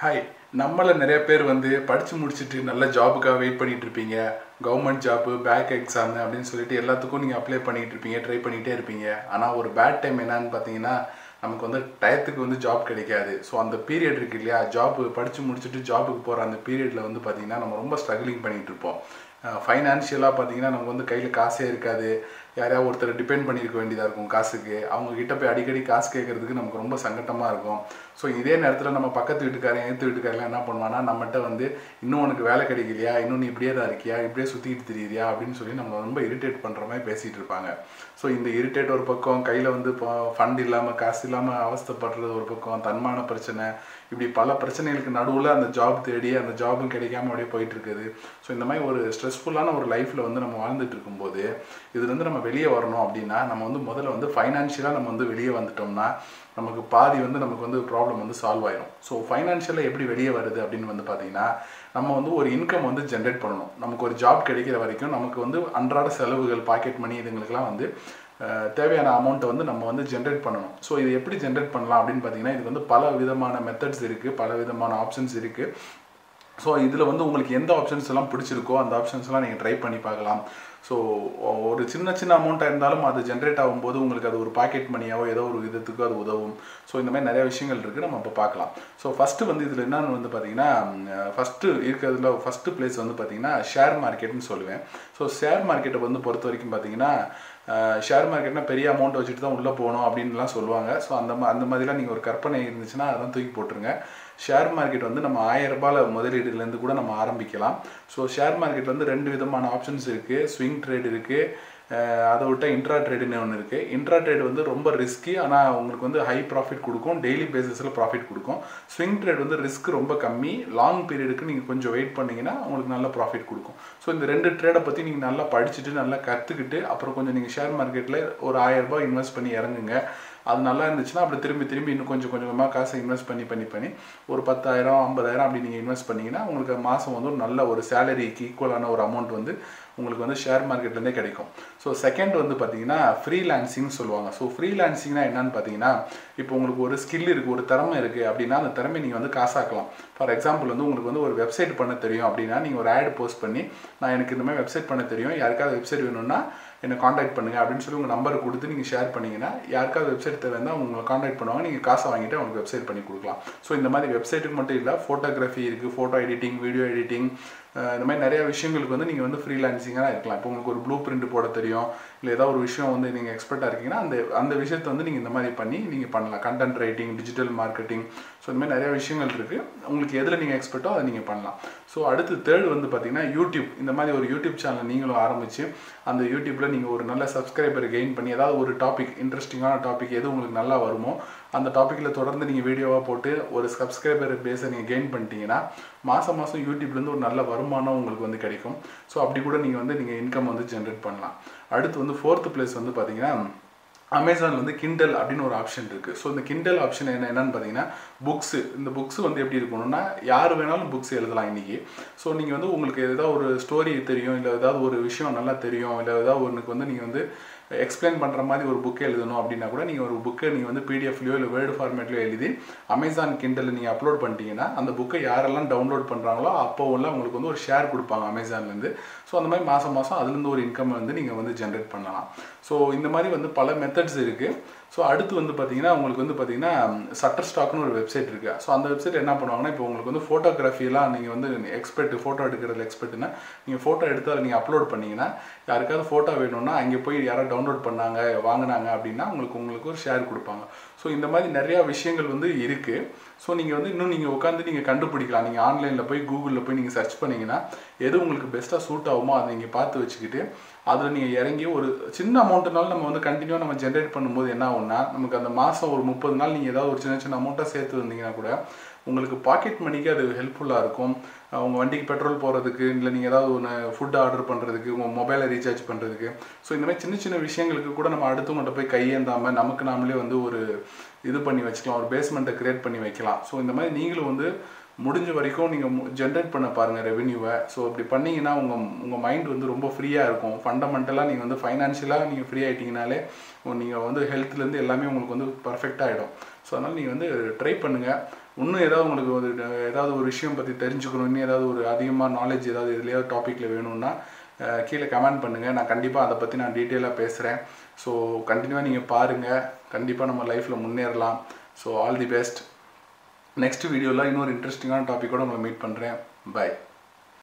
Hi நம்மள நிறைய பேர் வந்து படித்து முடிச்சுட்டு நல்ல ஜாபுக்காக வெயிட் பண்ணிட்டு இருப்பீங்க. கவர்மெண்ட் ஜாப்பு பேக் எக்ஸாம் அப்படின்னு சொல்லிட்டு எல்லாத்துக்கும் நீங்கள் அப்ளை பண்ணிட்டு இருப்பீங்க ட்ரை பண்ணிகிட்டே இருப்பீங்க. ஆனால் ஒரு பேட் டைம் என்னன்னு பார்த்தீங்கன்னா நமக்கு வந்து டயத்துக்கு வந்து ஜாப் கிடைக்காது. ஸோ அந்த பீரியட் இருக்கு இல்லையா? ஜாப்பு படித்து முடிச்சுட்டு ஜாபுக்கு போகிற அந்த பீரியடில் வந்து பார்த்தீங்கன்னா நம்ம ரொம்ப ஸ்ட்ரகிளிங் பண்ணிகிட்டு இருப்போம். ஃபைனான்ஷியலாக பார்த்தீங்கன்னா நமக்கு வந்து கையில் காசே இருக்காது. யாரையாவது ஒருத்தர் டிபெண்ட் பண்ணியிருக்க வேண்டியதாக இருக்கும் காசுக்கு. அவங்க கிட்ட போய் அடிக்கடி காசு கேட்கறதுக்கு நமக்கு ரொம்ப சங்கட்டமாக இருக்கும். ஸோ இதே நேரத்தில் நம்ம பக்கத்து வீட்டுக்காரன் எழுத்து வீட்டுக்காரெல்லாம் என்ன பண்ணுவான்னா நம்மகிட்ட வந்து இன்னும் உனக்கு வேலை கிடைக்கலையா? இன்னும் நீ இப்படியே தான் இருக்கியா? இப்படியே சுற்றிட்டு தெரியுறியா? அப்படின்னு சொல்லி நம்மளை ரொம்ப இரிட்டேட் பண்ணுற மாதிரி பேசிகிட்டு இருப்பாங்க. ஸோ இந்த இரிட்டேட் ஒரு பக்கம் கையில் வந்து இப்போ ஃபண்ட் இல்லாமல் காசு இல்லாமல் அவஸ்தைப்படுறது ஒரு பக்கம் தன்மான பிரச்சனை இப்படி பல பிரச்சனைகளுக்கு நடுவில் அந்த ஜாப் தேடி அந்த ஜாபும் கிடைக்காம அப்படியே போயிட்டு இருக்குது. ஸோ இந்த மாதிரி ஒரு ஸ்ட்ரெஸ்ஃபுல்லான ஒரு லைஃப்பில் வந்து நம்ம வாழ்ந்துட்டு இருக்கும்போது இதுலேருந்து நம்ம வெளியே வரணும் அப்படின்னா நம்ம வந்து முதல்ல வந்து ஃபைனான்ஷியலாக நம்ம வந்து வெளியே வந்துட்டோம்னா நமக்கு பாதி வந்து நமக்கு வந்து ப்ராப்ளம் வந்து சால்வ் ஆயிடும் ஸோ ஃபைனான்ஷியலாக எப்படி வெளியே வருது அப்படின்னு வந்து பார்த்தீங்கன்னா நம்ம வந்து ஒரு இன்கம் வந்து ஜென்ரேட் பண்ணணும். நமக்கு ஒரு ஜாப் கிடைக்கிற வரைக்கும் நமக்கு வந்து அன்றாட செலவுகள் பாக்கெட் மணி இதுங்களுக்கெல்லாம் வந்து தேவையான அமௌண்ட்டை வந்து நம்ம வந்து ஜென்ரேட் பண்ணணும். ஸோ இது எப்படி ஜென்ரேட் பண்ணலாம் அப்படின்னு பார்த்தீங்கன்னா இதுக்கு வந்து பல விதமான மெத்தட்ஸ் இருக்குது பல விதமான ஆப்ஷன்ஸ் இருக்குது ஸோ இதில் வந்து உங்களுக்கு எந்த ஆப்ஷன்ஸ் எல்லாம் பிடிச்சிருக்கோ அந்த ஆப்ஷன்ஸ்லாம் நீங்கள் ட்ரை பண்ணி பார்க்கலாம். ஸோ ஒரு சின்ன சின்ன அமௌண்ட்டாக இருந்தாலும் அது ஜென்ரேட் ஆகும்போது உங்களுக்கு அது ஒரு பாக்கெட் மணியாவோ ஏதோ ஒரு விதத்துக்கு அது உதவும். ஸோ இந்த மாதிரி நிறைய விஷயங்கள் இருக்குது நம்ம இப்போ பார்க்கலாம். ஸோ ஃபஸ்ட்டு வந்து இதில் என்னென்னு வந்து பார்த்தீங்கன்னா ஃபஸ்ட்டு இருக்கிறதுல ஃபஸ்ட்டு பிளேஸ் வந்து பார்த்தீங்கன்னா ஷேர் மார்க்கெட்னு சொல்லுவேன். ஸோ ஷேர் மார்க்கெட்டை வந்து பொறுத்த வரைக்கும் பார்த்தீங்கன்னா ஷேர் மார்க்கெட்னா பெரிய அமௌண்ட் வச்சுட்டு தான் உள்ளே போகணும் அப்படின்லாம் சொல்லுவாங்க. ஸோ அந்த மா அந்த மாதிரிலாம் நீங்கள் ஒரு கற்பனை இருந்துச்சுன்னா அதெல்லாம் தூக்கி போட்டுருங்க. ஷேர் மார்க்கெட் வந்து நம்ம ஆயிரம் ரூபாயில் முதலீடுலேருந்து கூட நம்ம ஆரம்பிக்கலாம். ஸோ ஷேர் மார்க்கெட் வந்து ரெண்டு விதமான ஆப்ஷன்ஸ் இருக்குது ஸ்விங் ட்ரேட் இருக்குது அதை விட்டால் இன்ட்ரா ட்ரேடுன்னு ஒன்று இருக்குது இன்ட்ரா ட்ரேட் வந்து ரொம்ப ரிஸ்கி ஆனால் உங்களுக்கு வந்து ஹை ப்ராஃபிட் கொடுக்கும். டெய்லி பேசிஸில் ப்ராஃபிட் கொடுக்கும். ஸ்விங் ட்ரேட் வந்து ரிஸ்க் ரொம்ப கம்மி. லாங் பீரியடுக்கு நீங்கள் கொஞ்சம் வெயிட் பண்ணீங்கன்னா உங்களுக்கு நல்ல ப்ராஃபிட் கொடுக்கும். ஸோ இந்த ரெண்டு ட்ரேடை பற்றி நீங்கள் நல்லா படிச்சுட்டு நல்லா கற்றுக்கிட்டு அப்புறம் கொஞ்சம் நீங்கள் ஷேர் மார்க்கெட்டில் ஒரு ஆயிரம் ரூபாய் இன்வெஸ்ட் பண்ணி இறங்குங்க. அது நல்லா இருந்துச்சுன்னா அப்படி திரும்பி திரும்பி இன்னும் கொஞ்சம் கொஞ்சமாக காசை இன்வெஸ்ட் பண்ணி பண்ணி பண்ணி ஒரு பத்தாயிரம் ஐம்பதாயிரம் அப்படி நீங்கள் இன்வெஸ்ட் பண்ணிங்கன்னா உங்களுக்கு மாதம் வந்து ஒரு நல்ல ஒரு சேலரிக்கு ஈக்குவலான ஒரு அமௌண்ட் வந்து உங்களுக்கு வந்து ஷேர் மார்க்கெட்லேருந்தே கிடைக்கும். ஸோ செகண்ட் வந்து பார்த்தீங்கன்னா ஃப்ரீலான்சிங்னு சொல்லுவாங்க. ஸோ ஃப்ரீலான்சிங்னா என்னன்னு பார்த்தீங்கன்னா இப்போ உங்களுக்கு ஒரு ஸ்கில் இருக்குது ஒரு திறமை இருக்குது அப்படின்னா அந்த திறமை நீங்கள் வந்து காசாக்கலாம். ஃபார் எக்ஸாம்பிள் வந்து உங்களுக்கு வந்து ஒரு வெப்சைட் பண்ண தெரியும் அப்படின்னா நீங்கள் ஒரு ஆட் போஸ்ட் பண்ணி நான் எனக்கு இந்த மாதிரி வெப்சைட் பண்ண தெரியும். யாருக்காவது வெப்சைட் வேணும்னா என்னை காண்டாக்ட் பண்ணுங்கள் அப்படின்னு சொல்லி உங்கள் நம்பர் கொடுத்து நீங்கள் ஷேர் பண்ணிங்கன்னா யாருக்காவது வெப்சைட் தேவைன்னா உங்களை காண்டாக்ட் பண்ணுவாங்க. நீங்கள் காசை வாங்கிட்டு அவங்களுக்கு வெப்சைட் பண்ணி கொடுக்கலாம். ஸோ இந்த மாதிரி வெப்சைட்டுக்கு மட்டும் இல்லை ஃபோட்டோகிராஃபி இருக்குது ஃபோட்டோ எடிட்டிங் வீடியோ எடிட்டிங் இந்த மாதிரி நிறைய விஷயங்களுக்கு வந்து நீங்கள் வந்து ஃப்ரீலான்சிங்காக இருக்கலாம். இப்போ உங்களுக்கு ஒரு ப்ளூ பிரிண்ட் போட தெரியும் இல்லை ஏதாவது ஒரு விஷயம் வந்து நீங்கள் எக்ஸ்பர்ட்டாக இருக்கீங்கன்னா அந்த அந்த விஷயத்தை வந்து நீங்கள் இந்த மாதிரி பண்ணி நீங்கள் பண்ணலாம். Content writing digital marketing so இந்த மாதிரி நிறைய விஷயங்கள் இருக்குது உங்களுக்கு எதில் நீங்கள் எக்ஸ்பர்ட்டோ அதை நீங்கள் பண்ணலாம். ஸோ அடுத்து தேர்ட் வந்து பார்த்தீங்கன்னா யூடியூப் இந்த மாதிரி ஒரு யூடியூப் சேனல் நீங்களும் ஆரம்பித்து அந்த யூடியூப்பில் நீங்கள் ஒரு நல்ல சப்ஸ்கிரைபர் கெயின் பண்ணி ஏதாவது ஒரு டாபிக் இன்ட்ரெஸ்டிங்கான டாபிக் எது உங்களுக்கு நல்லா வருமோ அந்த டாப்பிக்கில் தொடர்ந்து நீங்கள் வீடியோவாக போட்டு ஒரு சப்ஸ்கிரைபர் பேஸை நீங்கள் கெயின் பண்ணிட்டீங்கன்னா மாதம் மாதம் யூடியூப்லேருந்து ஒரு நல்ல வருமானம் உங்களுக்கு வந்து கிடைக்கும். ஸோ அப்படி கூட நீங்கள் வந்து நீங்கள் இன்கம் வந்து ஜென்ரேட் பண்ணலாம். அடுத்து வந்து ஃபோர்த்து பிளேஸ் வந்து பார்த்தீங்கன்னா அமேசான் வந்து கிண்டல் அப்படின்னு ஒரு ஆப்ஷன் இருக்குது ஸோ இந்த கிண்டல் ஆப்ஷன் என்ன என்னன்னு பார்த்தீங்கன்னா புக்ஸு இந்த புக்ஸ் வந்து எப்படி இருக்கணும்னா யார் வேணாலும் புக்ஸ் எழுதலாம் இன்றைக்கி ஸோ நீங்கள் வந்து உங்களுக்கு ஏதாவது ஒரு ஸ்டோரி தெரியும் இல்லை ஏதாவது ஒரு விஷயம் நல்லா தெரியும் இல்லை ஏதாவது ஒன்றுக்கு வந்து நீங்கள் வந்து எக்ஸ்பிளைன் பண்ணுற மாதிரி ஒரு புக்கை எழுதணும் அப்படின்னா கூட நீங்கள் ஒரு புக்கை நீங்கள் வந்து பிடிஎஃப்லையோ இல்லை வேர்டு ஃபார்மேட்லையோ எழுதி அமேசான் கிண்டலில் நீங்கள் அப்லோட் பண்ணிட்டீங்கன்னா அந்த புக்கை யாரெல்லாம் டவுன்லோட் பண்ணுறாங்களோ அப்போ உள்ள உங்களுக்கு வந்து ஒரு ஷேர் கொடுப்பாங்க அமேசான்லேருந்து ஸோ அந்த மாதிரி மாதம் மாதம் அதுலேருந்து ஒரு இன்கம் வந்து நீங்கள் வந்து ஜென்ரேட் பண்ணலாம். ஸோ இந்த மாதிரி வந்து பல மெத்தட்ஸ் இருக்குது ஸோ அடுத்து வந்து பார்த்தீங்கன்னா உங்களுக்கு வந்து பார்த்தீங்கன்னா சட்டர் ஸ்டாக்னு ஒரு வெப்சைட் இருக்குது ஸோ அந்த வெப்சைட் என்ன பண்ணுவாங்கன்னா இப்போ உங்களுக்கு வந்து ஃபோட்டோகிராஃபிலாம் நீங்கள் வந்து எக்ஸ்பர்ட் ஃபோட்டோ எடுக்கிறதுல எக்ஸ்பர்ட்னா நீங்கள் ஃபோட்டோ எடுத்து அதை நீங்கள் அப்லோட் பண்ணிங்கன்னா யாருக்காவது ஃபோட்டோ வேணும்னா அங்கே போய் யாராவது டவுன்லோட் பண்ணாங்க வாங்கினாங்க அப்படின்னா உங்களுக்கு உங்களுக்கு ஒரு ஷேர் கொடுப்பாங்க. ஸோ இந்த மாதிரி நிறையா விஷயங்கள் வந்து இருக்குது ஸோ நீங்கள் வந்து இன்னும் நீங்கள் உட்காந்து நீங்கள் கண்டுபிடிக்கலாம். நீங்கள் ஆன்லைனில் போய் கூகுளில் போய் நீங்கள் சர்ச் பண்ணிங்கன்னா எது உங்களுக்கு பெஸ்ட்டாக சூட் ஆகுமோ அதை நீங்கள் பார்த்து வச்சுக்கிட்டு அதில் நீங்கள் இறங்கி ஒரு சின்ன அமௌண்ட்டுனாலும் நம்ம வந்து கண்டினியூவாக நம்ம ஜென்ரேட் பண்ணும்போது என்ன ஆகும்னா நமக்கு அந்த மாதம் ஒரு முப்பது நாள் நீங்கள் ஏதாவது ஒரு சின்ன சின்ன அமௌண்ட்டாக சேர்த்து வந்தீங்கன்னா கூட உங்களுக்கு பாக்கெட் மணிக்கு அது ஹெல்ப்ஃபுல்லாக இருக்கும். உங்கள் வண்டிக்கு பெட்ரோல் போகிறதுக்கு இல்லை நீங்கள் ஏதாவது ஒன்று ஃபுட் ஆர்டர் பண்ணுறதுக்கு உங்கள் மொபைலை ரீசார்ஜ் பண்ணுறதுக்கு ஸோ இந்த மாதிரி சின்ன சின்ன விஷயங்களுக்கு கூட நம்ம அடுத்தவங்கள்ட்ட போய் கையேந்தாமல் நமக்கு நாமளே வந்து ஒரு இது பண்ணி வச்சுக்கலாம் ஒரு பேஸ்மெண்ட்டை க்ரியேட் பண்ணி வைக்கலாம். ஸோ இந்த மாதிரி நீங்களும் வந்து முடிஞ்ச வரைக்கும் நீங்கள் ஜென்ரேட் பண்ண பாருங்கள் ரெவென்யூவை ஸோ அப்படி பண்ணிங்கன்னா உங்கள் உங்கள் மைண்ட் வந்து ரொம்ப ஃப்ரீயாக இருக்கும். ஃபண்டமெண்டலாக நீங்கள் வந்து ஃபைனான்ஷியலாக நீங்கள் ஃப்ரீ ஆகிட்டிங்கனாலே நீங்கள் வந்து ஹெல்த்லேருந்து எல்லாமே உங்களுக்கு வந்து பர்ஃபெக்டாக ஆகிடும் ஸோ அதனால் நீங்கள் வந்து ட்ரை பண்ணுங்கள் இன்னும் ஏதாவது உங்களுக்கு ஒரு ஏதாவது ஒரு விஷயம் பற்றி தெரிஞ்சுக்கணும் இன்னும் ஏதாவது ஒரு அதிகமாக நாலேஜ் ஏதாவது எதுலையாவது டாப்பிக்கில் வேணும்னா கீழே கமெண்ட் பண்ணுங்கள் நான் கண்டிப்பாக அதை பற்றி நான் டீட்டெயிலாக பேசுகிறேன் ஸோ கண்டினியூவாக நீங்கள் பாருங்கள் கண்டிப்பாக நம்ம லைஃப்பில் முன்னேறலாம். So all the best next வீடியோவில் இன்னொரு இன்ட்ரெஸ்டிங்கான டாப்பிக்கோடு உங்களை மீட் பண்ணுறேன் பை